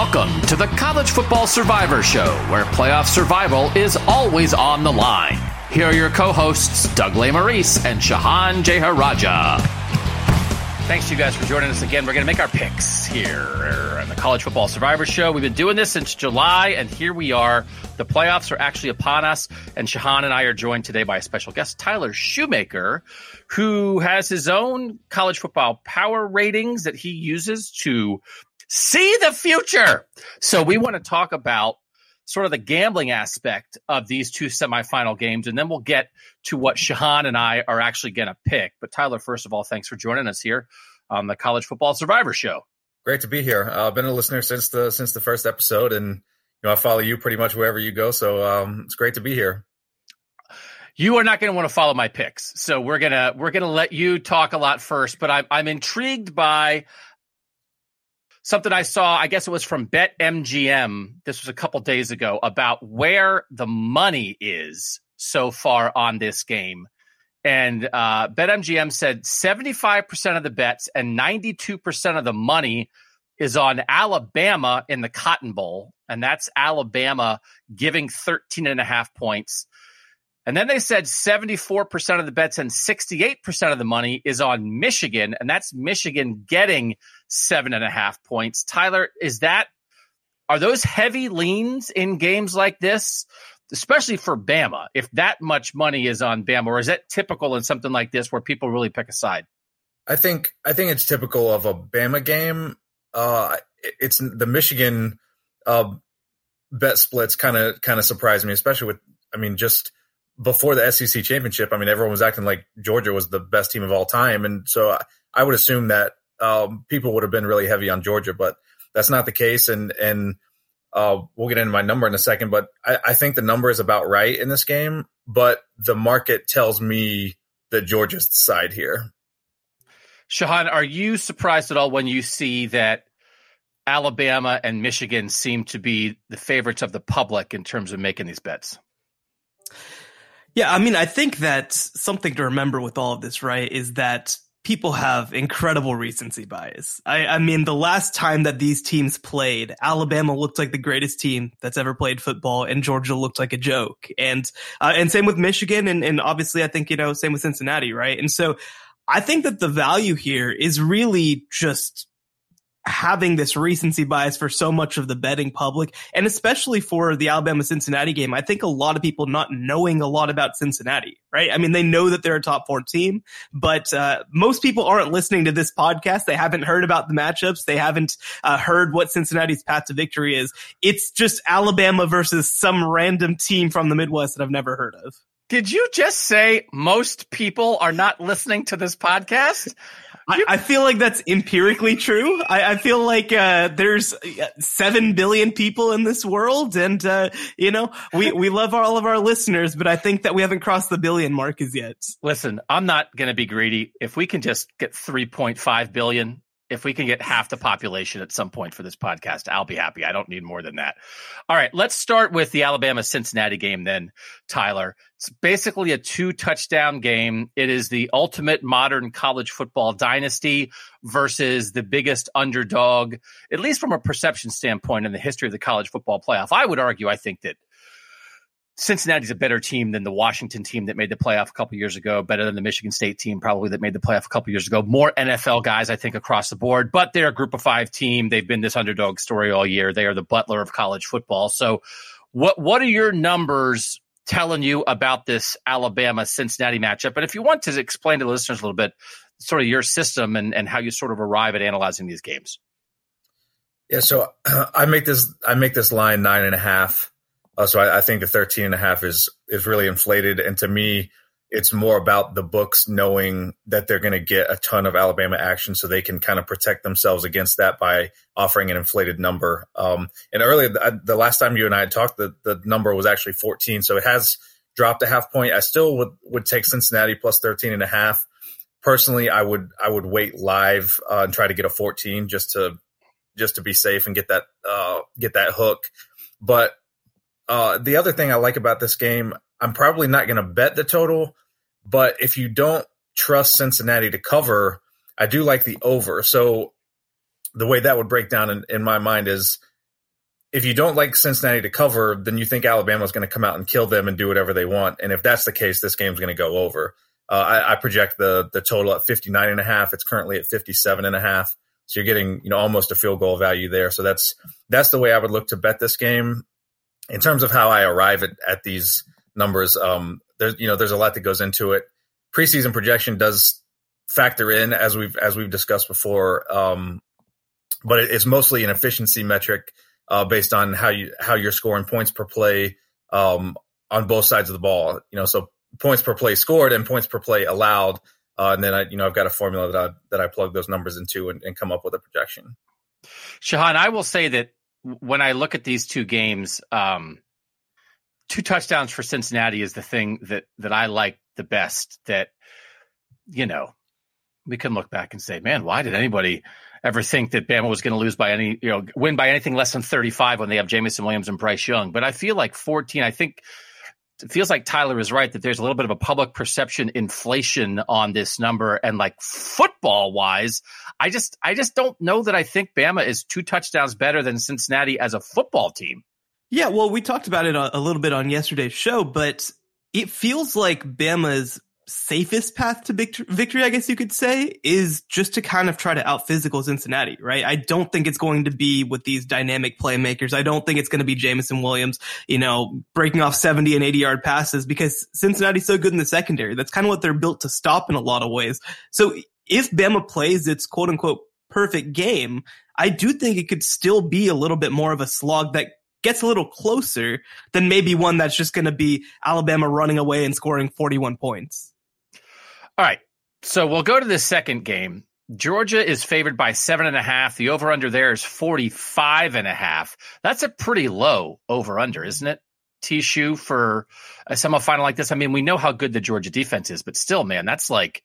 Welcome to the College Football Survivor Show, where playoff survival is always on the line. Here are your co-hosts, Doug Lesmerises and Shehan Jeyarajah. Thanks to you guys for joining us again. We're going to make our picks here on the College Football Survivor Show. We've been doing this since July, and here we are. The playoffs are actually upon us, and Shehan and I are joined today by a special guest, Tyler Shoemaker, who has his own college football power ratings that he uses to see the future. So we want to talk about sort of the gambling aspect of these two semifinal games, and then we'll get to what Shehan and I are actually going to pick. But Tyler, first of all, thanks for joining us here on the College Football Survivor Show. Great to be here. Uh, I've been a listener since the since the first episode, and you know I follow you pretty much wherever you go. So um, it's great to be here. You are not going to want to follow my picks, so we're gonna we're gonna let you talk a lot first. But I'm I'm intrigued by something I saw, I guess it was from BetMGM. This was a couple days ago about where the money is so far on this game. And uh, BetMGM said 75% of the bets and 92% of the money is on Alabama in the Cotton Bowl. And that's Alabama giving 13 and a half points. And then they said 74% of the bets and 68% of the money is on Michigan. And that's Michigan getting seven and a half points. Tyler, is that, are those heavy leans in games like this? Especially for Bama, if that much money is on Bama, or is that typical in something like this where people really pick a side? I think I think it's typical of a Bama game. Uh, it's the Michigan uh, bet splits kind of kind of surprised me, especially with I mean just before the SEC championship. I mean everyone was acting like Georgia was the best team of all time, and so I would assume that um, people would have been really heavy on Georgia, but that's not the case. And and uh, we'll get into my number in a second, but I, I, think the number is about right in this game. But the market tells me that Georgia's the side here. Shehan, are you surprised at all when you see that Alabama and Michigan seem to be the favorites of the public in terms of making these bets? Yeah, I mean, I think that something to remember with all of this, right, is that people have incredible recency bias. I, I, mean, the last time that these teams played, Alabama looked like the greatest team that's ever played football, and Georgia looked like a joke. And uh, and same with Michigan, and and obviously, I think you know, same with Cincinnati, right? And so, I think that the value here is really just having this recency bias for so much of the betting public and especially for the Alabama Cincinnati game. I think a lot of people not knowing a lot about Cincinnati, right? I mean, they know that they're a top four team, but uh, most people aren't listening to this podcast. They haven't heard about the matchups. They haven't uh, heard what Cincinnati's path to victory is. It's just Alabama versus some random team from the Midwest that I've never heard of. Did you just say most people are not listening to this podcast? I, I, feel like that's empirically true. I, I feel like uh, there's seven billion people in this world, and uh, you know we we love all of our listeners, but I think that we haven't crossed the billion mark as yet. Listen, I'm not going to be greedy. If we can just get 3.5 billion, if we can get half the population at some point for this podcast, I'll be happy. I don't need more than that. All right, let's start with the Alabama Cincinnati game then, Tyler. It's basically a two touchdown game. It is the ultimate modern college football dynasty versus the biggest underdog, at least from a perception standpoint in the history of the college football playoff. I would argue, I think that Cincinnati's a better team than the Washington team that made the playoff a couple years ago, better than the Michigan State team probably that made the playoff a couple years ago. More NFL guys, I think, across the board, but they're a group of five team. They've been this underdog story all year. They are the butler of college football. So what what are your numbers telling you about this Alabama Cincinnati matchup? And if you want to explain to the listeners a little bit sort of your system and, and how you sort of arrive at analyzing these games. Yeah, so I make this I make this line nine and a half uh, so I, I, think the 13 and a half is, is really inflated. And to me, it's more about the books knowing that they're going to get a ton of Alabama action so they can kind of protect themselves against that by offering an inflated number. Um, and earlier, the, the, last time you and I had talked, the, the number was actually 14. So it has dropped a half point. I still would, would take Cincinnati plus 13 and a half. Personally, I would, I would wait live uh, and try to get a 14 just to, just to be safe and get that, uh, get that hook. But uh, the other thing I like about this game, I'm probably not going to bet the total, but if you don't trust Cincinnati to cover, I do like the over. So the way that would break down in, in my mind is if you don't like Cincinnati to cover, then you think Alabama's going to come out and kill them and do whatever they want. And if that's the case, this game's going to go over. Uh, I, I, project the the total at 59 and a half. It's currently at 57 and a half. So you're getting, you know, almost a field goal value there. So that's that's the way I would look to bet this game. In terms of how I arrive at, at these numbers, um, there's you know, there's a lot that goes into it. Preseason projection does factor in as we've as we've discussed before. Um, but it's mostly an efficiency metric uh, based on how you how you're scoring points per play um, on both sides of the ball. You know, so points per play scored and points per play allowed. Uh, and then I, you know, I've got a formula that I that I plug those numbers into and, and come up with a projection. Shehan, I will say that when I look at these two games, um, two touchdowns for Cincinnati is the thing that that I like the best. That you know, we can look back and say, man, why did anybody ever think that Bama was going to lose by any, you know, win by anything less than 35 when they have Jameson Williams and Bryce Young. But I feel like 14, I think it feels like Tyler is right that there's a little bit of a public perception inflation on this number. And like football wise, I just, I just don't know that I think Bama is two touchdowns better than Cincinnati as a football team. Yeah. Well, we talked about it a, a little bit on yesterday's show, but it feels like Bama's safest path to victory, I guess you could say, is just to kind of try to out physical Cincinnati, right? I don't think it's going to be with these dynamic playmakers. I don't think it's going to be Jameson Williams, you know, breaking off 70 and 80 yard passes because Cincinnati's so good in the secondary. That's kind of what they're built to stop in a lot of ways. So if Bama plays its quote unquote perfect game, I do think it could still be a little bit more of a slog that gets a little closer than maybe one that's just going to be Alabama running away and scoring 41 points. All right. So we'll go to the second game. Georgia is favored by seven and a half. The over under there is 45 and a half. That's a pretty low over under, isn't it? T-Shoe for a semifinal like this. I mean, we know how good the Georgia defense is, but still, man, that's like,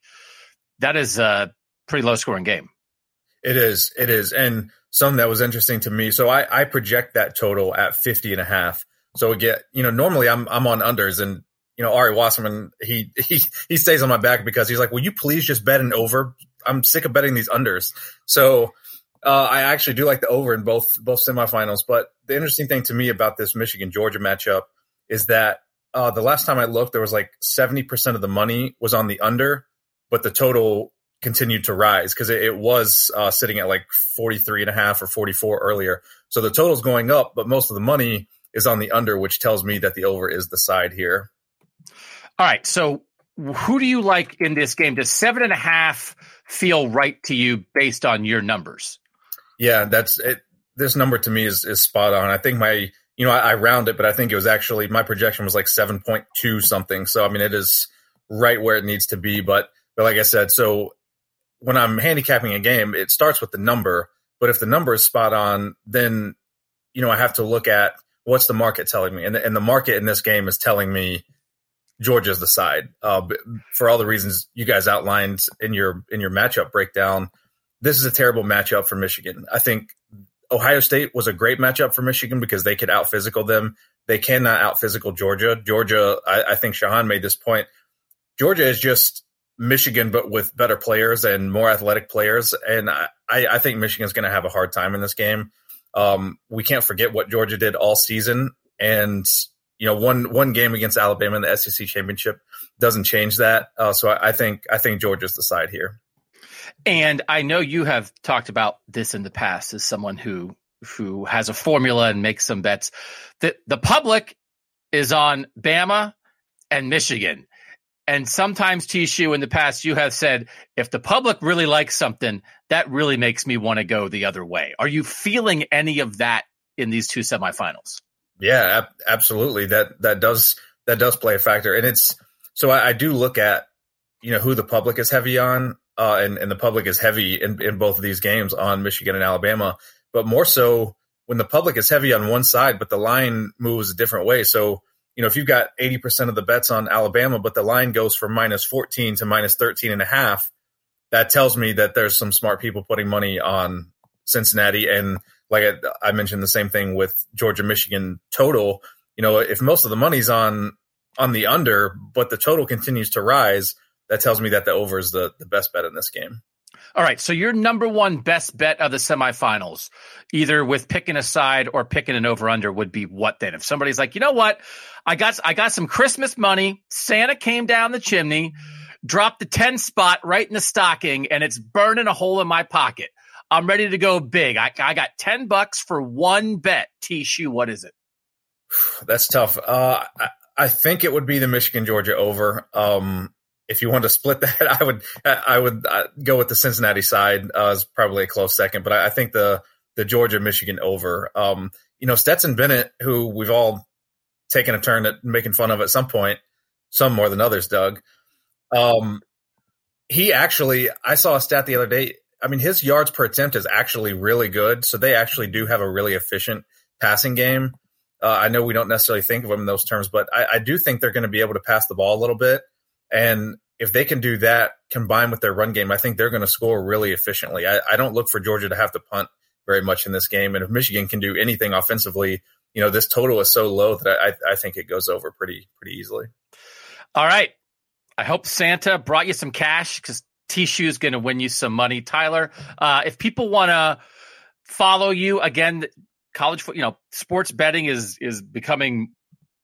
that is a pretty low scoring game. It is. It is. And something that was interesting to me. So I, I project that total at 50 and a half. So again, you know, normally I'm, I'm on unders and you know, Ari Wasserman, he, he, he stays on my back because he's like, will you please just bet an over? I'm sick of betting these unders. So, uh, I actually do like the over in both, both semifinals. But the interesting thing to me about this Michigan Georgia matchup is that, uh, the last time I looked, there was like 70% of the money was on the under, but the total continued to rise because it, it, was, uh, sitting at like 43 and a half or 44 earlier. So the total's going up, but most of the money is on the under, which tells me that the over is the side here. All right. So who do you like in this game? Does seven and a half feel right to you based on your numbers? Yeah, that's it. This number to me is, is spot on. I think my, you know, I, I round it, but I think it was actually my projection was like 7.2 something. So, I mean, it is right where it needs to be. But, but like I said, so when I'm handicapping a game, it starts with the number. But if the number is spot on, then, you know, I have to look at what's the market telling me. And, and the market in this game is telling me Georgia's the side uh, for all the reasons you guys outlined in your in your matchup breakdown. This is a terrible matchup for Michigan. I think Ohio State was a great matchup for Michigan because they could out physical them. They cannot out physical Georgia. Georgia, I, I think Shehan made this point. Georgia is just Michigan, but with better players and more athletic players. And I, I think Michigan's going to have a hard time in this game. Um, we can't forget what Georgia did all season. And you know, one one game against Alabama in the SEC championship doesn't change that. Uh, so I, I, think I think Georgia's the side here. And I know you have talked about this in the past as someone who who has a formula and makes some bets. The the public is on Bama and Michigan. And sometimes T-Shoe in the past you have said if the public really likes something, that really makes me want to go the other way. Are you feeling any of that in these two semifinals? Yeah, ab- absolutely. That that does that does play a factor, and it's so I, I do look at you know who the public is heavy on, uh, and and the public is heavy in in both of these games on Michigan and Alabama, but more so when the public is heavy on one side, but the line moves a different way. So you know if you've got eighty percent of the bets on Alabama, but the line goes from minus fourteen to minus 13 and a half, that tells me that there's some smart people putting money on Cincinnati and like I, I mentioned the same thing with Georgia Michigan total. You know, if most of the money's on on the under, but the total continues to rise, that tells me that the over is the, the best bet in this game. All right. So your number one best bet of the semifinals, either with picking a side or picking an over under would be what then? If somebody's like, you know what? I got, I got some Christmas money. Santa came down the chimney, dropped the 10 spot right in the stocking and it's burning a hole in my pocket. I'm ready to go big. I, I got 10 bucks for one bet. T shoe. What is it? That's tough. Uh, I, I think it would be the Michigan Georgia over. Um, if you want to split that, I would I would uh, go with the Cincinnati side uh, as probably a close second, but I, I think the the Georgia Michigan over. Um, you know Stetson Bennett, who we've all taken a turn at making fun of at some point, some more than others. Doug, um, he actually I saw a stat the other day. I mean, his yards per attempt is actually really good, so they actually do have a really efficient passing game. Uh, I know we don't necessarily think of them in those terms, but I, I do think they're going to be able to pass the ball a little bit. And if they can do that combined with their run game, I think they're going to score really efficiently. I, I, don't look for Georgia to have to punt very much in this game. And if Michigan can do anything offensively, you know, this total is so low that I, I think it goes over pretty, pretty easily. All right. I hope Santa brought you some cash because T-Shoe is going to win you some money. Tyler, uh, if people want to follow you again, college, you know, sports betting is, is becoming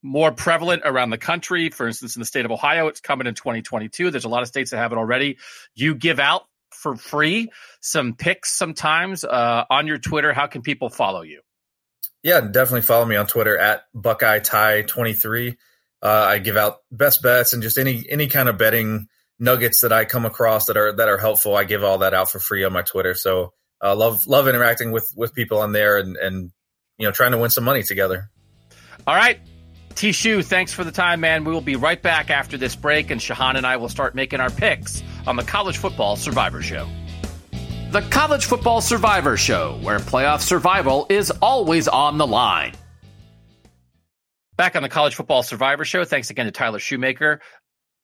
more prevalent around the country. For instance, in the state of Ohio, it's coming in 2022. There's a lot of states that have it already. You give out for free some picks sometimes uh, on your Twitter. How can people follow you? Yeah, definitely follow me on Twitter at Buckeye Tie 23. Uh, I give out best bets and just any any kind of betting nuggets that I come across that are that are helpful. I give all that out for free on my Twitter. So uh, love love interacting with with people on there and and you know trying to win some money together. All right, T thanks for the time, man. We will be right back after this break, and Shahan and I will start making our picks on the College Football Survivor Show. The College Football Survivor Show, where playoff survival is always on the line. Back on the College Football Survivor Show, thanks again to Tyler Shoemaker.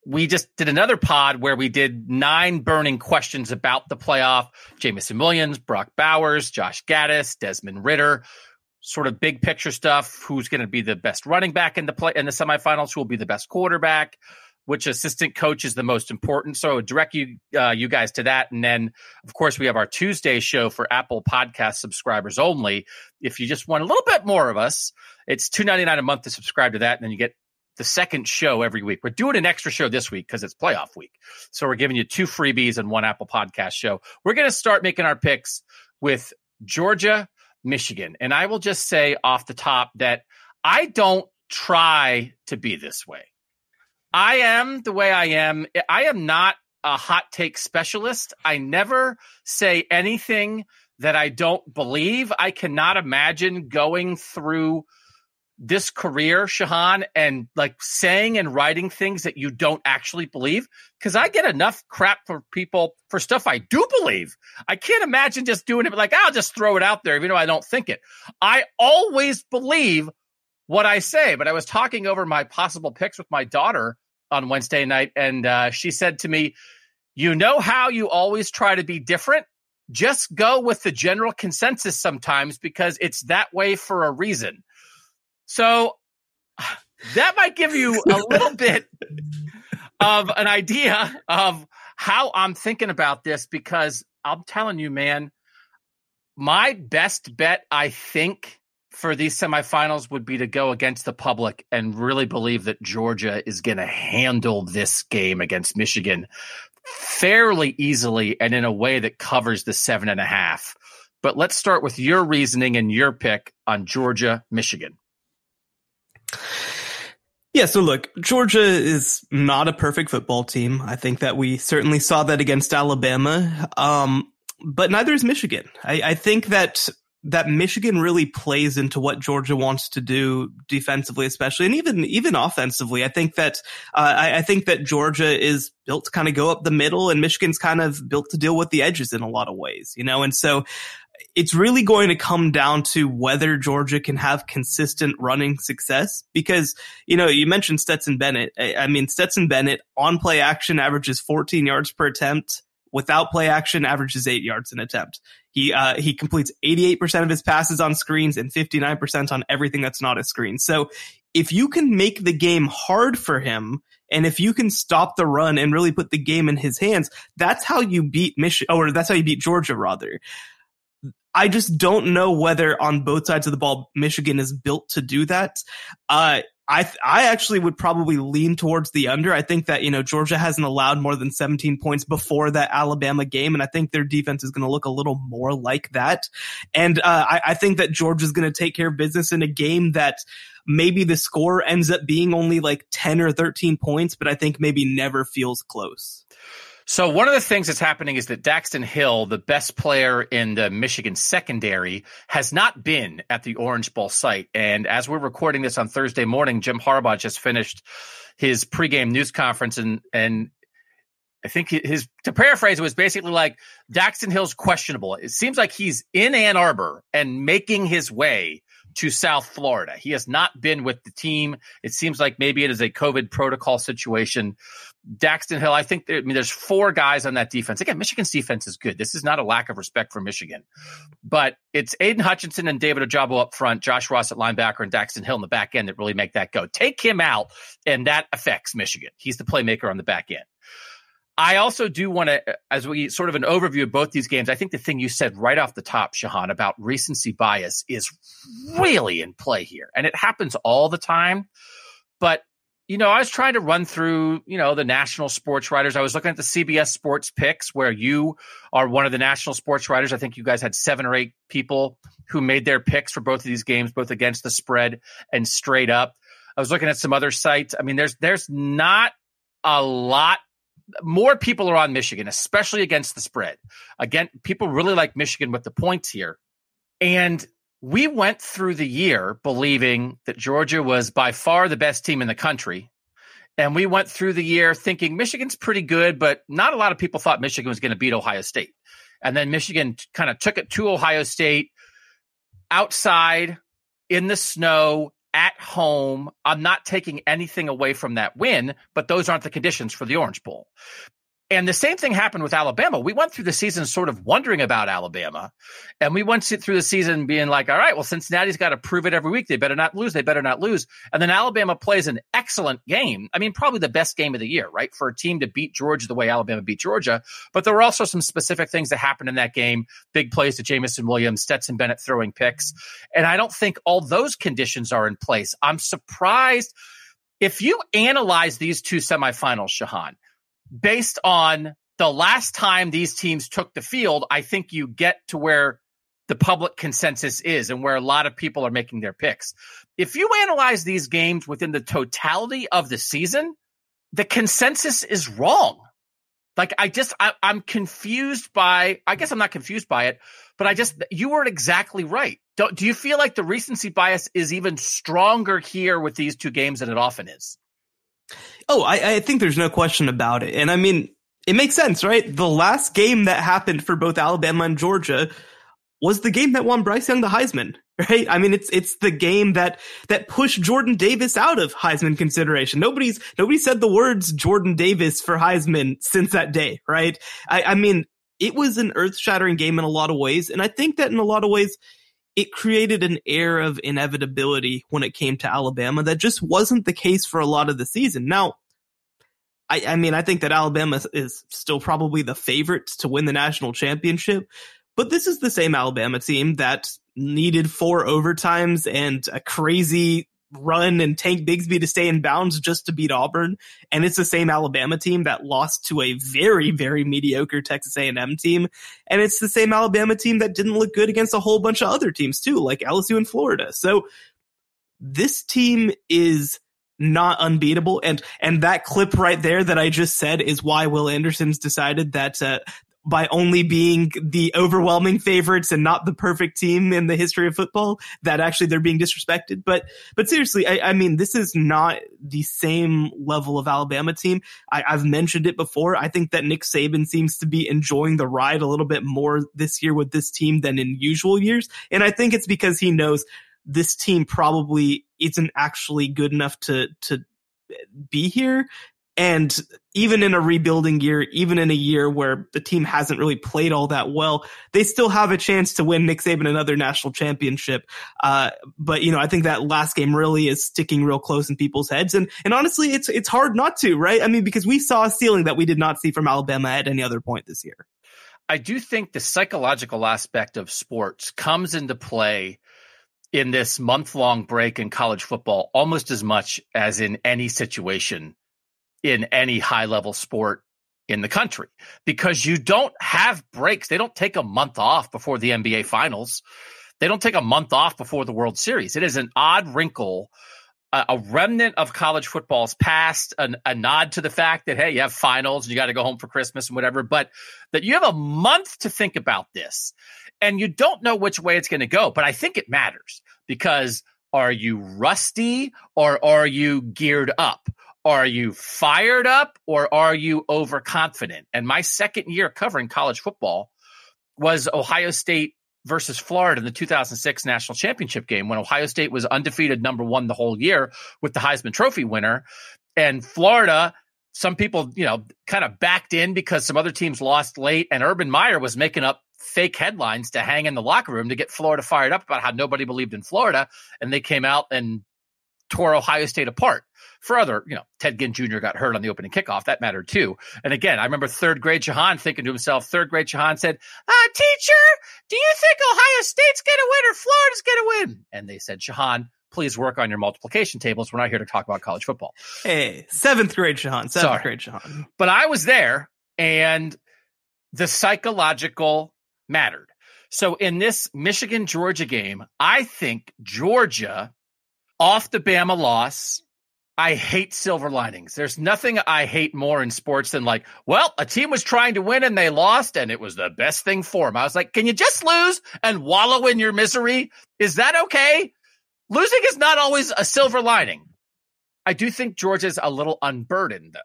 We just did another pod where we did nine burning questions about the playoff. Jameson Williams, Brock Bowers, Josh Gattis, Desmond Ridder, sort of big picture stuff. Who's going to be the best running back in the play in the semifinals? Who will be the best quarterback? Which assistant coach is the most important? So direct you uh, you guys to that, and then of course we have our Tuesday show for Apple Podcast subscribers only. If you just want a little bit more of us, it's two ninety nine a month to subscribe to that, and then you get the second show every week. We're doing an extra show this week because it's playoff week. So we're giving you two freebies and one Apple Podcast show. We're going to start making our picks with Georgia Michigan. And I will just say off the top that I don't try to be this way. I am the way I am. I am not a hot take specialist. I never say anything that I don't believe. I cannot imagine going through this career, Shehan, and like saying and writing things that you don't actually believe? Because I get enough crap for people for stuff I do believe. I can't imagine just doing it like, I'll just throw it out there, even though I don't think it. I always believe what I say, but I was talking over my possible picks with my daughter on Wednesday night, and uh, she said to me, You know how you always try to be different? Just go with the general consensus sometimes because it's that way for a reason. So that might give you a little bit of an idea of how I'm thinking about this because I'm telling you, man, my best bet, I think, for these semifinals would be to go against the public and really believe that Georgia is going to handle this game against Michigan fairly easily and in a way that covers the seven and a half. But let's start with your reasoning and your pick on Georgia, Michigan. Yeah, so look, Georgia is not a perfect football team. I think that we certainly saw that against Alabama. Um, but neither is Michigan. I, I think that that Michigan really plays into what Georgia wants to do defensively, especially, and even even offensively. I think that uh, I, I, think that Georgia is built to kind of go up the middle, and Michigan's kind of built to deal with the edges in a lot of ways, you know. And so it's really going to come down to whether Georgia can have consistent running success because, you know, you mentioned Stetson Bennett. I, mean, Stetson Bennett on play action averages 14 yards per attempt. Without play action averages eight yards an attempt. He, uh, he completes 88% of his passes on screens and 59% on everything that's not a screen. So if you can make the game hard for him And if you can stop the run and really put the game in his hands, that's how you beat Michigan, or that's how you beat Georgia, rather. I just don't know whether on both sides of the ball, Michigan is built to do that. Uh, I th- I actually would probably lean towards the under. I think that you know Georgia hasn't allowed more than 17 points before that Alabama game, and I think their defense is going to look a little more like that. And uh, I, I think that Georgia's going to take care of business in a game that maybe the score ends up being only like 10 or 13 points, but I think maybe never feels close. So one of the things that's happening is that Daxton Hill, the best player in the Michigan secondary, has not been at the Orange Bowl site. And as we're recording this on Thursday morning, Jim Harbaugh just finished his pregame news conference and and I think his to paraphrase it was basically like Daxton Hill's questionable. It seems like he's in Ann Arbor and making his way to South Florida. He has not been with the team. It seems like maybe it is a COVID protocol situation. Daxton Hill, I think there, I mean there's four guys on that defense. Again, Michigan's defense is good. This is not a lack of respect for Michigan, but it's Aidan Hutchinson and David Ojabo up front, Josh Ross at linebacker, and Daxton Hill in the back end that really make that go. Take him out, and that affects Michigan. He's the playmaker on the back end. I also do want to, as we sort of an overview of both these games, I think the thing you said right off the top, Shehan, about recency bias is really in play here. And it happens all the time. But, you know, I was trying to run through, you know, the national sports writers. I was looking at the CBS sports picks where you are one of the national sports writers. I think you guys had seven or eight people who made their picks for both of these games, both against the spread and straight up. I was looking at some other sites. I mean, there's, there's not a lot more people are on Michigan, especially against the spread. Again, people really like Michigan with the points here. And we went through the year believing that Georgia was by far the best team in the country. And we went through the year thinking Michigan's pretty good, but not a lot of people thought Michigan was going to beat Ohio State. And then Michigan kind of took it to Ohio State outside in the snow at home. I'm not taking anything away from that win, but those aren't the conditions for the Orange Bowl. And the same thing happened with Alabama. We went through the season sort of wondering about Alabama. And we went through the season being like, all right, well, Cincinnati's got to prove it every week. They better not lose. They better not lose. And then Alabama plays an excellent game. I mean, probably the best game of the year, right? For a team to beat Georgia the way Alabama beat Georgia. But there were also some specific things that happened in that game. Big plays to Jameson Williams, Stetson Bennett throwing picks. And I don't think all those conditions are in place. I'm surprised if you analyze these two semifinals, Shehan, based on the last time these teams took the field, I think you get to where the public consensus is and where a lot of people are making their picks. If you analyze these games within the totality of the season, the consensus is wrong. Like I just I, am confused by I guess I'm not confused by it, but I just you were exactly right. Do, do you feel like the recency bias is even stronger here with these two games than it often is? Oh, I, I think there's no question about it. And I mean, it makes sense, right? The last game that happened for both Alabama and Georgia was the game that won Bryce Young the Heisman, right? I mean, it's, it's the game that, that pushed Jordan Davis out of Heisman consideration. Nobody's, nobody said the words Jordan Davis for Heisman since that day, right? I, I mean, it was an earth shattering game in a lot of ways. And I think that in a lot of ways, it created an air of inevitability when it came to Alabama that just wasn't the case for a lot of the season. Now, I, I mean, I think that Alabama is still probably the favorite to win the national championship, but this is the same Alabama team that needed four overtimes and a crazy run and Tank Bigsby to stay in bounds just to beat Auburn. And it's the same Alabama team that lost to a very, very mediocre Texas A&M team. And it's the same Alabama team that didn't look good against a whole bunch of other teams too, like LSU and Florida. So this team is not unbeatable. And, and that clip right there that I just said is why Will Anderson's decided that, uh, by only being the overwhelming favorites and not the perfect team in the history of football that actually they're being disrespected. But, but seriously, I, I mean, this is not the same level of Alabama team. I, I've mentioned it before. I think that Nick Saban seems to be enjoying the ride a little bit more this year with this team than in usual years. And I think it's because he knows this team probably isn't actually good enough to, to be here And even in a rebuilding year, even in a year where the team hasn't really played all that well, they still have a chance to win Nick Saban another national championship. Uh, but you know, I think that last game really is sticking real close in people's heads. And, and honestly, it's, it's hard not to, right? I mean, because we saw a ceiling that we did not see from Alabama at any other point this year. I do think the psychological aspect of sports comes into play in this month long break in college football almost as much as in any situation in any high level sport in the country because you don't have breaks. They don't take a month off before the NBA finals. They don't take a month off before the World Series. It is an odd wrinkle, a, a remnant of college football's past, an, a nod to the fact that, hey, you have finals and you got to go home for Christmas and whatever, but that you have a month to think about this and you don't know which way it's going to go. But I think it matters because are you rusty or are you geared up? Are you fired up or are you overconfident? And my second year covering college football was Ohio State versus Florida in the 2006 national championship game when Ohio State was undefeated number one the whole year with the Heisman Trophy winner. And Florida, some people, you know, kind of backed in because some other teams lost late and Urban Meyer was making up fake headlines to hang in the locker room to get Florida fired up about how nobody believed in Florida. And they came out and tore Ohio State apart. For other, you know, Ted Ginn Jr. got hurt on the opening kickoff. That mattered too. And again, I remember third grade Jahan thinking to himself, third grade Jahan said, uh, teacher, do you think Ohio State's going to win or Florida's going to win? And they said, Jahan, please work on your multiplication tables. We're not here to talk about college football. Hey, seventh grade Jahan, seventh Sorry. grade Jahan. But I was there and the psychological mattered. So in this Michigan Georgia game, I think Georgia off the Bama loss. I hate silver linings. There's nothing I hate more in sports than like, well, a team was trying to win and they lost and it was the best thing for them. I was like, can you just lose and wallow in your misery? Is that okay? Losing is not always a silver lining. I do think Georgia's a little unburdened though.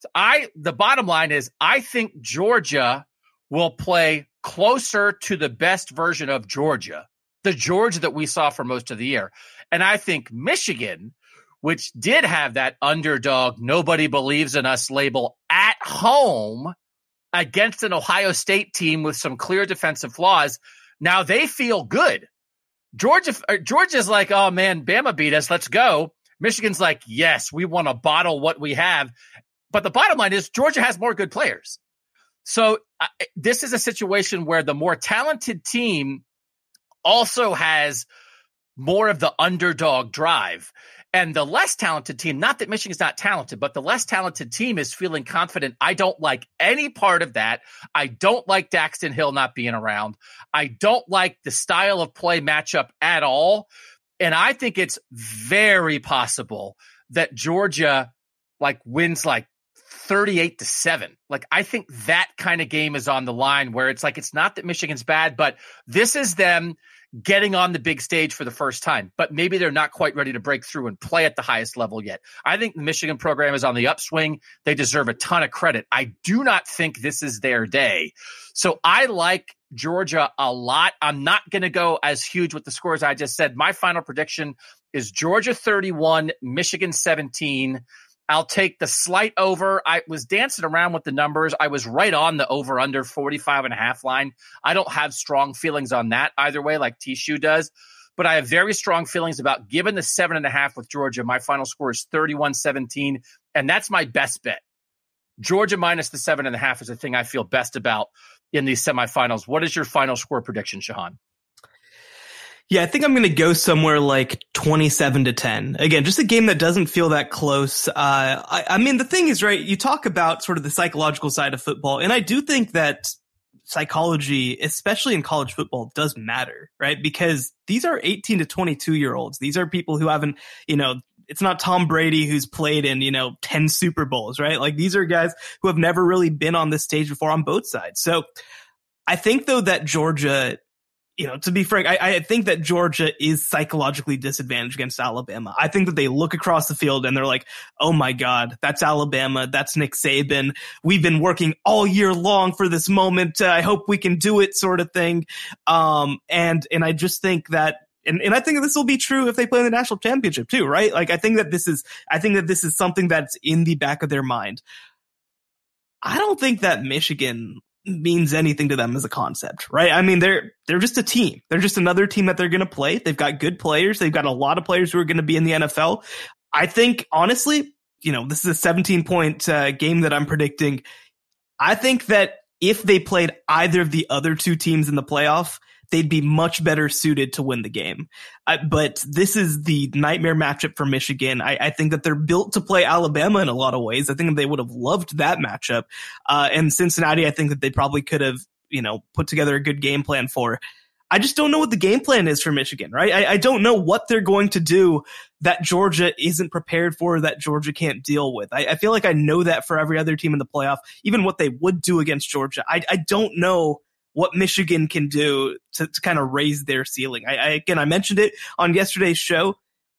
So I, the bottom line is I think Georgia will play closer to the best version of Georgia, the Georgia that we saw for most of the year. And I think Michigan, which did have that underdog, nobody believes in us label at home against an Ohio State team with some clear defensive flaws, now they feel good. Georgia, uh, Georgia's like, oh man, Bama beat us. Let's go. Michigan's like, yes, we want to bottle what we have. But the bottom line is Georgia has more good players. So uh, this is a situation where the more talented team also has more of the underdog drive. And the less talented team, not that Michigan's not talented, but the less talented team is feeling confident. I don't like any part of that. I don't like Daxton Hill not being around. I don't like the style of play matchup at all. And I think it's very possible that Georgia like wins like 38 to 7. Like I think that kind of game is on the line where it's like it's not that Michigan's bad, but this is them getting on the big stage for the first time, but maybe they're not quite ready to break through and play at the highest level yet. I think the Michigan program is on the upswing. They deserve a ton of credit. I do not think this is their day. So I like Georgia a lot. I'm not going to go as huge with the scores I just said. My final prediction is Georgia 31, Michigan 17. I'll take the slight over. I was dancing around with the numbers. I was right on the over under 45 and a half line. I don't have strong feelings on that either way, like T-Shoe does, but I have very strong feelings about given the seven and a half with Georgia. My final score is 31 17, and that's my best bet. Georgia minus the seven and a half is the thing I feel best about in these semifinals. What is your final score prediction, Shehan? Yeah, I think I'm going to go somewhere like 27 to 10. Again, just a game that doesn't feel that close. Uh, I, I mean, the thing is, right, you talk about sort of the psychological side of football, and I do think that psychology, especially in college football, does matter, right? Because these are 18 to 22 year olds. These are people who haven't, you know, it's not Tom Brady who's played in, you know, 10 Super Bowls, right? Like these are guys who have never really been on this stage before on both sides. So I think though that Georgia you know, to be frank, I, I, think that Georgia is psychologically disadvantaged against Alabama. I think that they look across the field and they're like, oh my God, that's Alabama. That's Nick Saban. We've been working all year long for this moment. Uh, I hope we can do it sort of thing. Um, and, and I just think that And, and I think this will be true if they play in the national championship too, right? Like, I think that this is, I think that this is something that's in the back of their mind. I don't think that Michigan means anything to them as a concept, right? I mean, they're, they're just a team. They're just another team that they're going to play. They've got good players. They've got a lot of players who are going to be in the NFL. I think honestly, you know, this is a 17 point uh, game that I'm predicting. I think that if they played either of the other two teams in the playoff, they'd be much better suited to win the game. Uh, but this is the nightmare matchup for Michigan. I, I, think that they're built to play Alabama in a lot of ways. I think they would have loved that matchup. Uh, and Cincinnati, I think that they probably could have, you know, put together a good game plan for. I just don't know what the game plan is for Michigan, right? I, I don't know what they're going to do that Georgia isn't prepared for, that Georgia can't deal with. I, I feel like I know that for every other team in the playoff, even what they would do against Georgia. I, I don't know what Michigan can do to, to kind of raise their ceiling. I, I, again, I mentioned it on yesterday's show.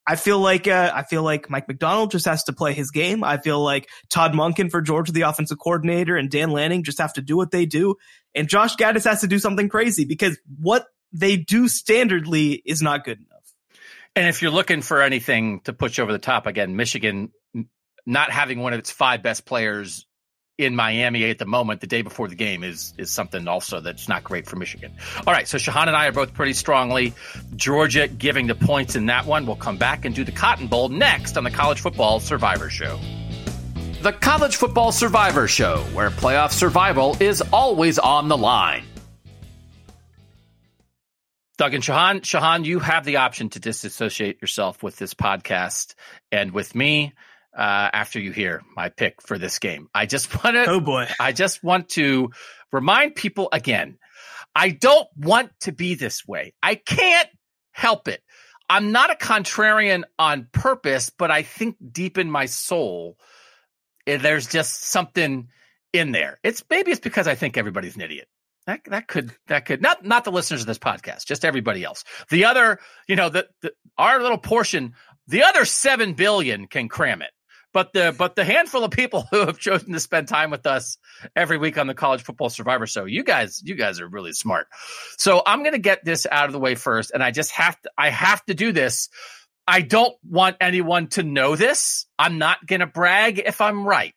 I feel like uh, I feel like Mike Macdonald just has to play his game. I feel like Todd Monken for Georgia, the offensive coordinator, and Dan Lanning just have to do what they do, and Josh Gattis has to do something crazy because what they do standardly is not good enough. And if you're looking for anything to push over the top, again, Michigan not having one of its five best players in Miami at the moment, the day before the game, is is something also that's not great for Michigan. All right, so Shehan and I are both pretty strongly Georgia giving the points in that one. We'll come back and do the Cotton Bowl next on the College Football Survivor Show. The College Football Survivor Show, where playoff survival is always on the line. Doug and Shehan, Shehan, you have the option to disassociate yourself with this podcast and with me uh, after you hear my pick for this game. I just want to. Oh boy! I just want to remind people again. I don't want to be this way. I can't help it. I'm not a contrarian on purpose, but I think deep in my soul, eh, there's just something in there. It's maybe it's because I think everybody's an idiot. That that could that could not not the listeners of this podcast, just everybody else. The other, you know, the, the our little portion, the other seven billion can cram it. But the but the handful of people who have chosen to spend time with us every week on the College Football Survivor Show, you guys, you guys are really smart. So I'm going to get this out of the way first, and I just have to I have to do this. I don't want anyone to know this. I'm not going to brag if I'm right.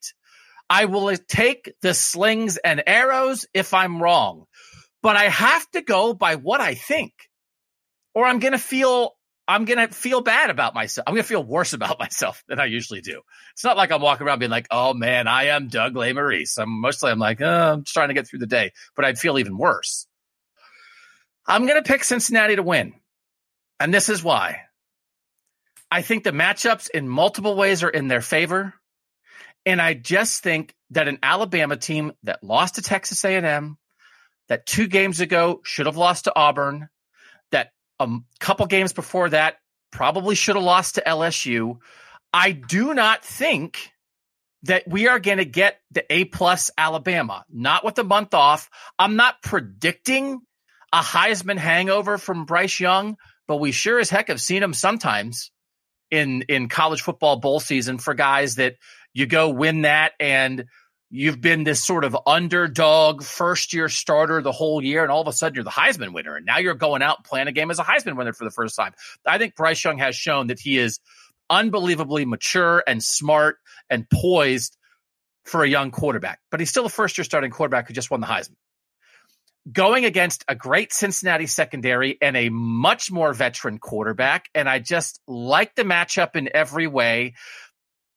I will take the slings and arrows if I'm wrong, but I have to go by what I think, or I'm going to feel I'm going to feel bad about myself. I'm going to feel worse about myself than I usually do. It's not like I'm walking around being like, oh man, I am Doug Lesmerises. I'm mostly, I'm like, oh, I'm just trying to get through the day, but I'd feel even worse. I'm going to pick Cincinnati to win. And this is why. I think the matchups in multiple ways are in their favor. And I just think that an Alabama team that lost to Texas A&M, that two games ago should have lost to Auburn, a couple games before that probably should have lost to LSU. I do not think that we are going to get the A plus Alabama, not with the month off. I'm not predicting a Heisman hangover from Bryce Young, but we sure as heck have seen him sometimes in in college football bowl season for guys that you go win that and you've been this sort of underdog first year starter the whole year and all of a sudden you're the Heisman winner and now you're going out playing a game as a Heisman winner for the first time. I think Bryce Young has shown that he is unbelievably mature and smart and poised for a young quarterback, but he's still a first year starting quarterback who just won the Heisman. Going against a great Cincinnati secondary and a much more veteran quarterback. And I just like the matchup in every way.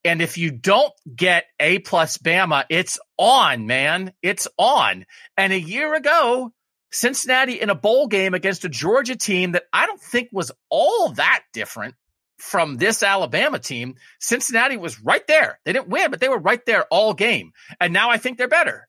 And if you don't get A plus Bama, it's on, man. It's on. And a year ago, Cincinnati in a bowl game against a Georgia team that I don't think was all that different from this Alabama team. Cincinnati was right there. They didn't win, but they were right there all game. And now I think they're better.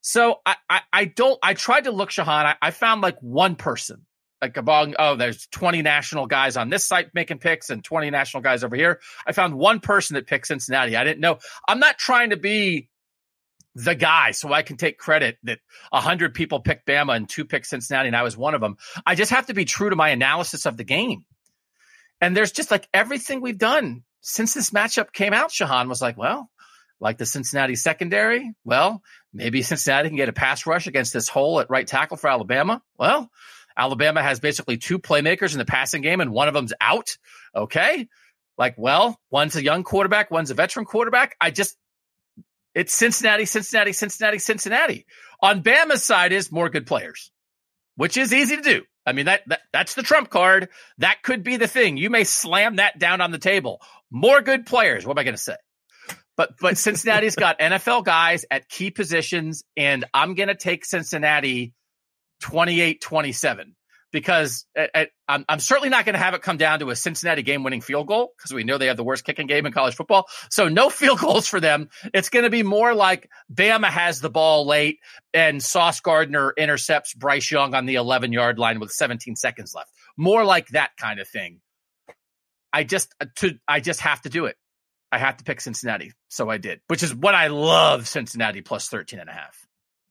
So I, I, I don't, I tried to look, Shehan. I, I found like one person like among oh there's 20 national guys on this site making picks and 20 national guys over here. I found one person that picked cincinnati. I didn't know. I'm not trying to be the guy so i can take credit that 100 people picked bama and two picked cincinnati and i was one of them. I just have to be true to my analysis of the game. And there's just like everything we've done since this matchup came out shehan was like well like the cincinnati secondary well maybe cincinnati can get a pass rush against this hole at right tackle for alabama. Well Alabama has basically two playmakers in the passing game, and one of them's out. Okay. Like, well, one's a young quarterback, one's a veteran quarterback. I just, it's Cincinnati, Cincinnati, Cincinnati, Cincinnati. On Bama's side is more good players, which is easy to do. I mean, that, that that's the trump card. That could be the thing. You may slam that down on the table. More good players. What am I going to say? But but Cincinnati's got NFL guys at key positions, and I'm going to take Cincinnati 28 27 because at, at, I'm, I'm, certainly not going to have it come down to a Cincinnati game winning field goal because we know they have the worst kicking game in college football. So no field goals for them. It's going to be more like Bama has the ball late and Sauce Gardner intercepts Bryce Young on the 11 yard line with 17 seconds left. More like that kind of thing. I just uh, to I just have to do it. I have to pick Cincinnati. So I did, which is what I love Cincinnati plus 13 and a half.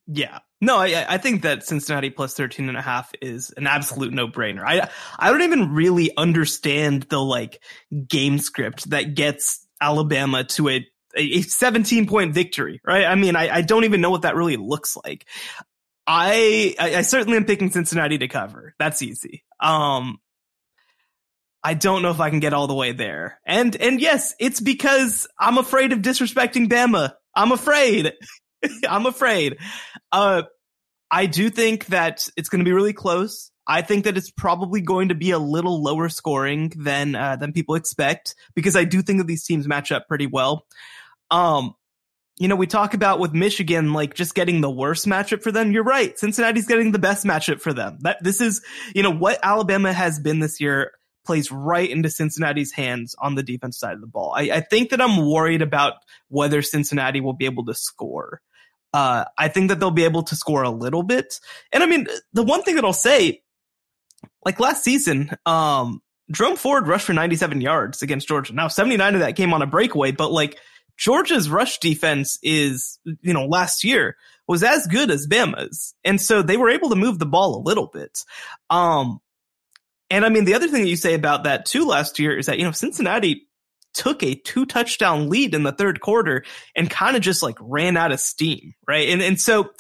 Yeah. No, I, I think that Cincinnati plus 13 and a half is an absolute no brainer. I, I don't even really understand the like game script that gets Alabama to a, a 17 point victory, right? I mean, I, I don't even know what that really looks like. I, I, I certainly am picking Cincinnati to cover. That's easy. Um, I don't know if I can get all the way there. And, and yes, it's because I'm afraid of disrespecting Bama. I'm afraid. I'm afraid. Uh, I do think that it's going to be really close. I think that it's probably going to be a little lower scoring than uh, than people expect because I do think that these teams match up pretty well. Um, you know, we talk about with Michigan like just getting the worst matchup for them. You're right. Cincinnati's getting the best matchup for them. That this is, you know, what Alabama has been this year plays right into Cincinnati's hands on the defense side of the ball. I, I think that I'm worried about whether Cincinnati will be able to score. Uh, I think that they'll be able to score a little bit. And I mean, the one thing that I'll say, like last season, um, Jerome Ford rushed for 97 yards against Georgia. Now 79 of that came on a breakaway, but like Georgia's rush defense is, you know, last year was as good as Bama's. And so they were able to move the ball a little bit. Um, and I mean, the other thing that you say about that too last year is that, you know, Cincinnati took a two touchdown lead in the third quarter and kind of just like ran out of steam, right? And and so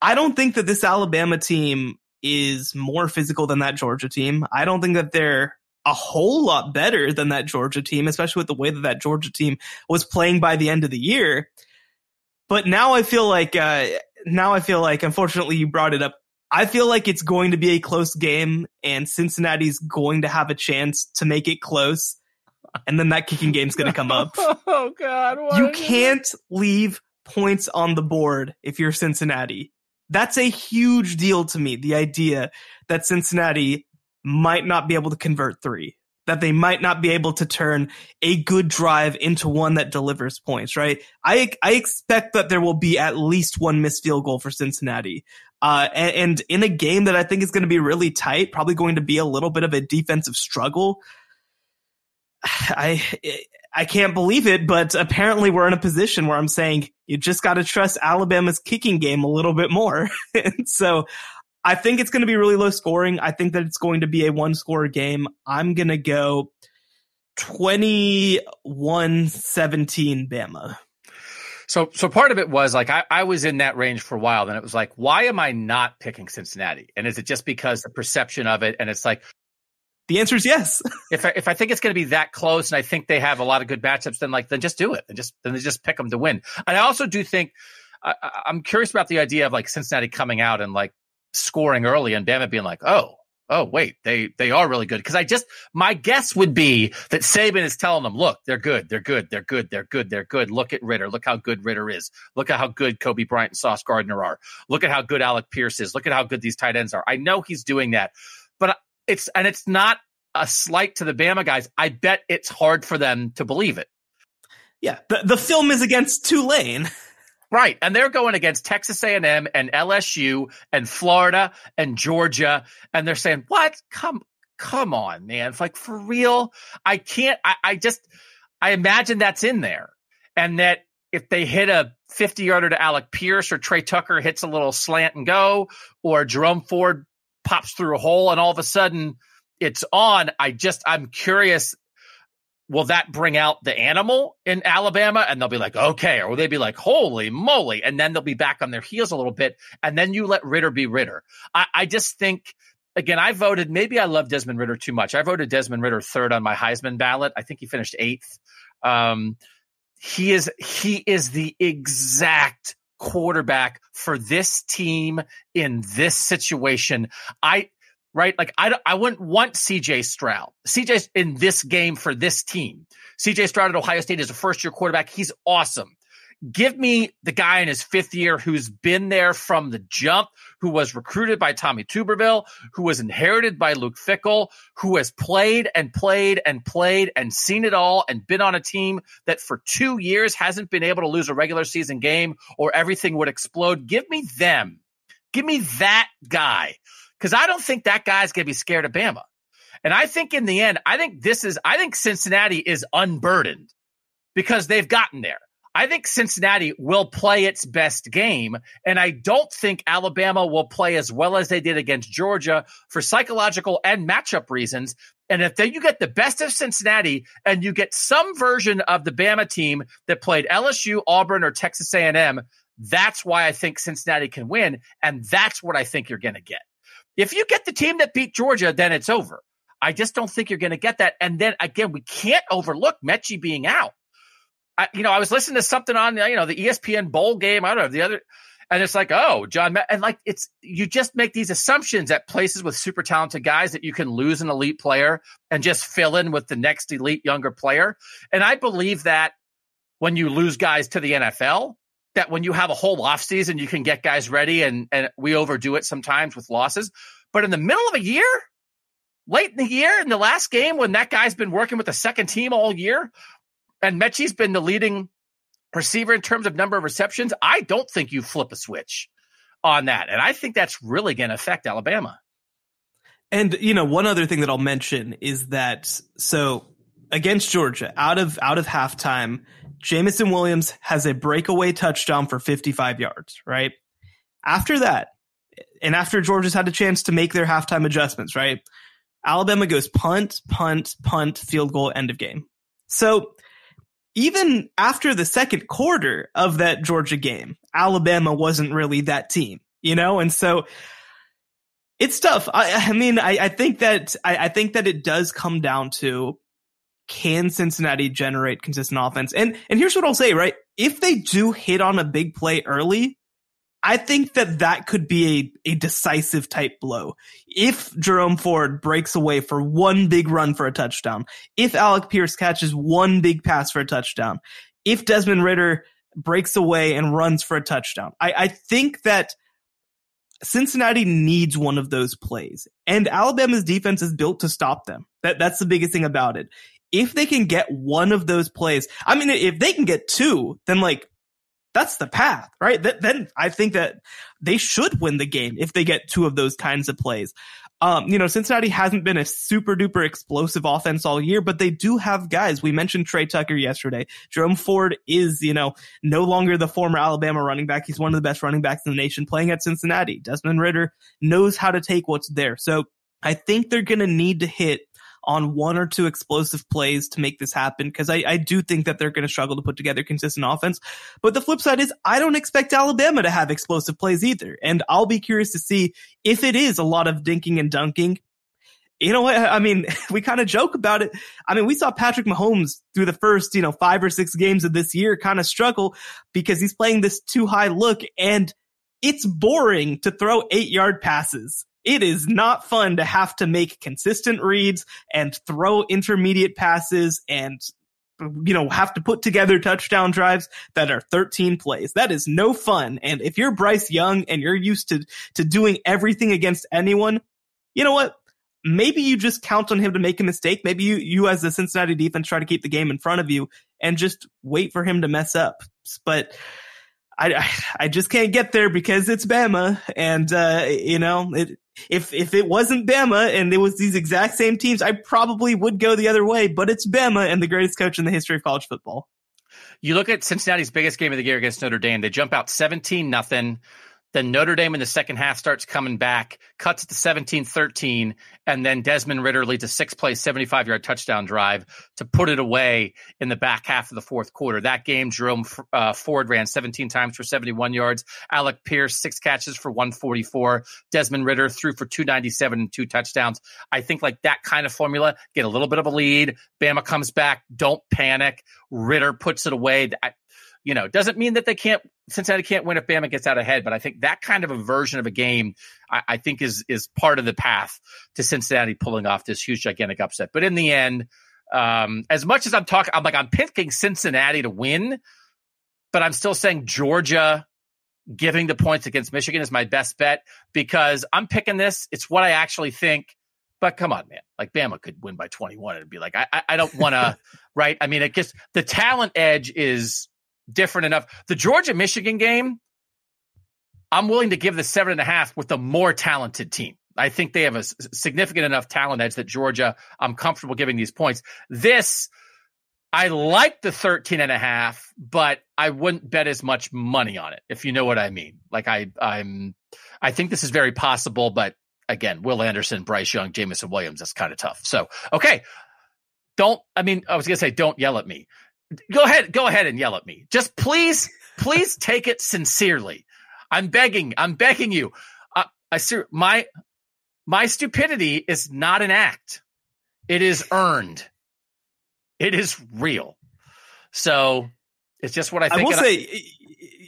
I don't think that this Alabama team is more physical than that Georgia team. I don't think that they're a whole lot better than that Georgia team, especially with the way that that Georgia team was playing by the end of the year. But now I feel like uh, now I feel like unfortunately you brought it up. I feel like it's going to be a close game and Cincinnati's going to have a chance to make it close and then that kicking game's going to come up. oh God! You can't leave points on the board if you're Cincinnati. That's a huge deal to me. The idea that Cincinnati might not be able to convert three, that they might not be able to turn a good drive into one that delivers points. Right? I I expect that there will be at least one missed field goal for Cincinnati. Uh, and, and in a game that I think is going to be really tight, probably going to be a little bit of a defensive struggle. I I can't believe it, but apparently we're in a position where I'm saying you just got to trust Alabama's kicking game a little bit more. and so I think it's going to be really low scoring. I think that it's going to be a one score game. I'm going to go 21 17 Bama. So, so part of it was like I, I was in that range for a while. Then it was like, why am I not picking Cincinnati? And is it just because the perception of it? And it's like, the answer is yes. if I, if I think it's going to be that close, and I think they have a lot of good matchups, then like then just do it, and just then they just pick them to win. And I also do think I, I'm curious about the idea of like Cincinnati coming out and like scoring early, and Bama being like, oh, oh wait, they they are really good. Because I just my guess would be that Saban is telling them, look, they're good, they're good, they're good, they're good, they're good. Look at Ridder, look how good Ridder is. Look at how good Coby Bryant and Sauce Gardner are. Look at how good Alec Pierce is. Look at how good these tight ends are. I know he's doing that, but it's and it's not a slight to the Bama guys. I bet it's hard for them to believe it. Yeah, the the film is against Tulane. Right, and they're going against Texas A&M and LSU and Florida and Georgia, and they're saying, "What? Come, come on, man! Like for real? I can't. I, I just, I imagine that's in there, and that if they hit a 50 yarder to Alec Pierce or Tre Tucker hits a little slant and go, or Jerome Ford pops through a hole, and all of a sudden it's on. I just I'm curious. Will that bring out the animal in Alabama? And they'll be like, okay. Or will they be like, holy moly? And then they'll be back on their heels a little bit. And then you let Ridder be Ridder. I, I just think again, I voted, maybe I love Desmond Ridder too much. I voted Desmond Ridder third on my Heisman ballot. I think he finished eighth. Um, he is, he is the exact quarterback for this team in this situation. I, right? Like I, I wouldn't want CJ Stroud. CJ's in this game for this team. CJ Stroud at Ohio State is a first year quarterback. He's awesome. Give me the guy in his fifth year who's been there from the jump, who was recruited by Tommy Tuberville, who was inherited by Luke Fickell, who has played and played and played and seen it all and been on a team that for two years hasn't been able to lose a regular season game or everything would explode. Give me them. Give me that guy. Cause I don't think that guy's going to be scared of Bama. And I think in the end, I think this is, I think Cincinnati is unburdened because they've gotten there. I think Cincinnati will play its best game, and I don't think Alabama will play as well as they did against Georgia for psychological and matchup reasons. And if then you get the best of Cincinnati and you get some version of the Bama team that played LSU, Auburn, or Texas A&M, that's why I think Cincinnati can win, and that's what I think you're going to get. If you get the team that beat Georgia, then it's over. I just don't think you're going to get that. And then again, we can't overlook Metchie being out. I, you know, I was listening to something on, you know, the ESPN bowl game. I don't know the other, and it's like, oh, John, and like it's you just make these assumptions at places with super talented guys that you can lose an elite player and just fill in with the next elite younger player. And I believe that when you lose guys to the NFL, that when you have a whole offseason, you can get guys ready and and we overdo it sometimes with losses. But in the middle of a year, late in the year, in the last game, when that guy's been working with the second team all year, and Metchie's been the leading receiver in terms of number of receptions, I don't think you flip a switch on that. And I think that's really going to affect Alabama. And you know, one other thing that I'll mention is that so against Georgia, out of out of halftime, Jameson Williams has a breakaway touchdown for 55 yards, right? After that, and after Georgia's had a chance to make their halftime adjustments, right? Alabama goes punt, punt, punt, field goal, end of game. So even after the second quarter of that Georgia game, Alabama wasn't really that team, you know? And so it's tough. I, I mean, I, I, think that, I, I think that it does come down to can Cincinnati generate consistent offense? And, and here's what I'll say, right? If they do hit on a big play early, I think that that could be a, a decisive type blow. If Jerome Ford breaks away for one big run for a touchdown, if Alec Pierce catches one big pass for a touchdown, if Desmond Ridder breaks away and runs for a touchdown, I, I think that Cincinnati needs one of those plays and Alabama's defense is built to stop them. That, that's the biggest thing about it. If they can get one of those plays, I mean, if they can get two, then like that's the path, right? Th- then I think that they should win the game if they get two of those kinds of plays. Um, you know, Cincinnati hasn't been a super duper explosive offense all year, but they do have guys. We mentioned Tre Tucker yesterday. Jerome Ford is, you know, no longer the former Alabama running back. He's one of the best running backs in the nation playing at Cincinnati. Desmond Ridder knows how to take what's there. So I think they're going to need to hit on one or two explosive plays to make this happen because I, I do think that they're going to struggle to put together consistent offense. But the flip side is I don't expect Alabama to have explosive plays either. And I'll be curious to see if it is a lot of dinking and dunking. You know what? I mean, we kind of joke about it. I mean, we saw Patrick Mahomes through the first, you know, five or six games of this year kind of struggle because he's playing this two high look and it's boring to throw eight yard passes it is not fun to have to make consistent reads and throw intermediate passes and you know, have to put together touchdown drives that are 13 plays. That is no fun. And if you're Bryce Young and you're used to, to doing everything against anyone, you know what? Maybe you just count on him to make a mistake. Maybe you, you as the Cincinnati defense try to keep the game in front of you and just wait for him to mess up. But I, I just can't get there because it's Bama. And, uh, you know, it, if, if it wasn't Bama and it was these exact same teams, I probably would go the other way, but it's Bama and the greatest coach in the history of college football. You look at Cincinnati's biggest game of the year against Notre Dame. They jump out 17 nothing. Then Notre Dame in the second half starts coming back, cuts to 17 13, and then Desmond Ridder leads a six play, 75 yard touchdown drive to put it away in the back half of the fourth quarter. That game, Jerome uh, Ford ran 17 times for 71 yards. Alec Pierce, six catches for 144. Desmond Ridder threw for 297 and two touchdowns. I think like that kind of formula, get a little bit of a lead. Bama comes back, don't panic. Ridder puts it away. I, you know, doesn't mean that they can't Cincinnati can't win if Bama gets out ahead, but I think that kind of a version of a game, I, I, think is is part of the path to Cincinnati pulling off this huge, gigantic upset. But in the end, um, as much as I'm talking, I'm like I'm picking Cincinnati to win, but I'm still saying Georgia giving the points against Michigan is my best bet because I'm picking this. It's what I actually think. But come on, man! Like Bama could win by 21 and be like, I, I, I don't want to, right? I mean, it just the talent edge is different enough. The Georgia Michigan game, I'm willing to give the seven and a half with the more talented team. I think they have a significant enough talent edge that Georgia, I'm comfortable giving these points. This, I like the 13 and a half, but I wouldn't bet as much money on it, if you know what I mean. Like I, I'm, I think this is very possible, but again, Will Anderson, Bryce Young, Jameson Williams, that's kind of tough. So, okay. Don't, I mean, I was going to say, don't yell at me. Go ahead, go ahead and yell at me. Just please, please take it sincerely. I'm begging, I'm begging you. Uh, I ser- my my stupidity is not an act. It is earned. It is real. So it's just what I think. I will say,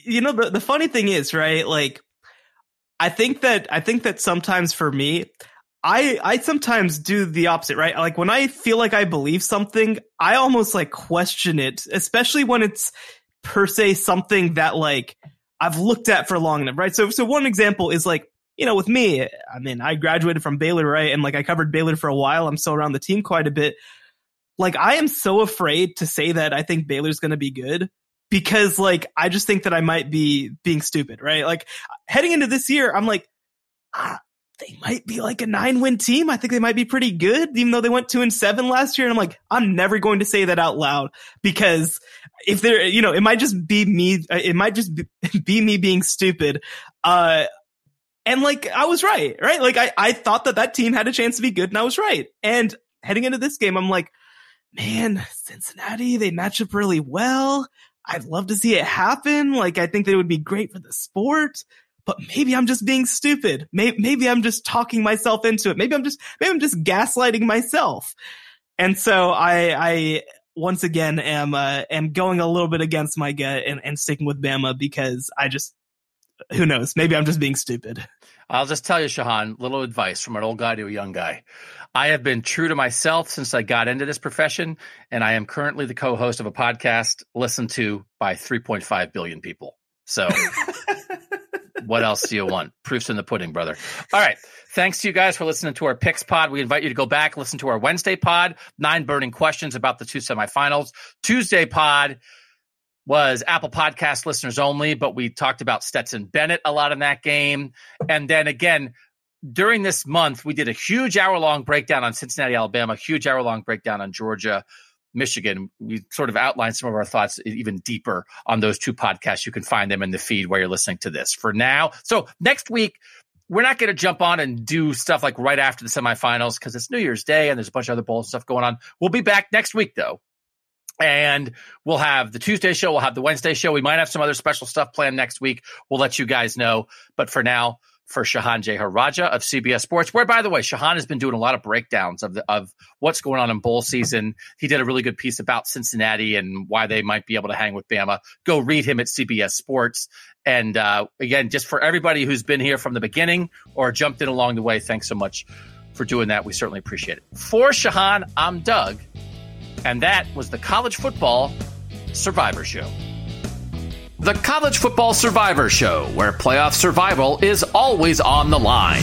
you know, the, the funny thing is, right? Like, I think that I think that sometimes for me, I I sometimes do the opposite, right? Like when I feel like I believe something, I almost like question it, especially when it's per se something that like I've looked at for long enough, right? So so one example is like, you know, with me, I mean, I graduated from Baylor, right? And like I covered Baylor for a while. I'm still around the team quite a bit. Like I am so afraid to say that I think Baylor's going to be good because like I just think that I might be being stupid, right? Like heading into this year, I'm like ah, they might be like a nine win team. I think they might be pretty good, even though they went two and seven last year. And I'm like, I'm never going to say that out loud because if they're, you know, it might just be me. Uh, it might just be, me being stupid. Uh, and like, I was right, right? Like, I, I thought that that team had a chance to be good and I was right. And heading into this game, I'm like, man, Cincinnati, they match up really well. I'd love to see it happen. Like, I think they would be great for the sport but maybe I'm just being stupid. Maybe, maybe I'm just talking myself into it. Maybe I'm just, maybe I'm just gaslighting myself. And so I, I once again am, uh, am going a little bit against my gut and, and sticking with Bama because I just, who knows? Maybe I'm just being stupid. I'll just tell you, Shehan, little advice from an old guy to a young guy. I have been true to myself since I got into this profession, and I am currently the co-host of a podcast listened to by 3.5 billion people. So what else do you want? Proofs in the pudding, brother. All right. Thanks to you guys for listening to our picks pod. We invite you to go back, listen to our Wednesday pod, nine burning questions about the two semifinals. Tuesday pod was Apple Podcast listeners only, but we talked about Stetson Bennett a lot in that game. And then again, during this month, we did a huge hour long breakdown on Cincinnati, Alabama, huge hour long breakdown on Georgia, Michigan. We sort of outlined some of our thoughts even deeper on those two podcasts. You can find them in the feed while you're listening to this for now. So next week, we're not going to jump on and do stuff like right after the semifinals because it's New Year's Day and there's a bunch of other bowl stuff going on. We'll be back next week though. And we'll have the Tuesday show. We'll have the Wednesday show. We might have some other special stuff planned next week. We'll let you guys know. But for now, for Shehan Jeyarajah of CBS Sports, where by the way, Shehan has been doing a lot of breakdowns of the, of what's going on in bowl season. He did a really good piece about Cincinnati and why they might be able to hang with Bama. Go read him at CBS Sports. And uh, again, just for everybody who's been here from the beginning or jumped in along the way, thanks so much for doing that. We certainly appreciate it. For Shehan, I'm Doug, and that was the College Football Survivor Show. The College Football Survivor Show, where playoff survival is always on the line.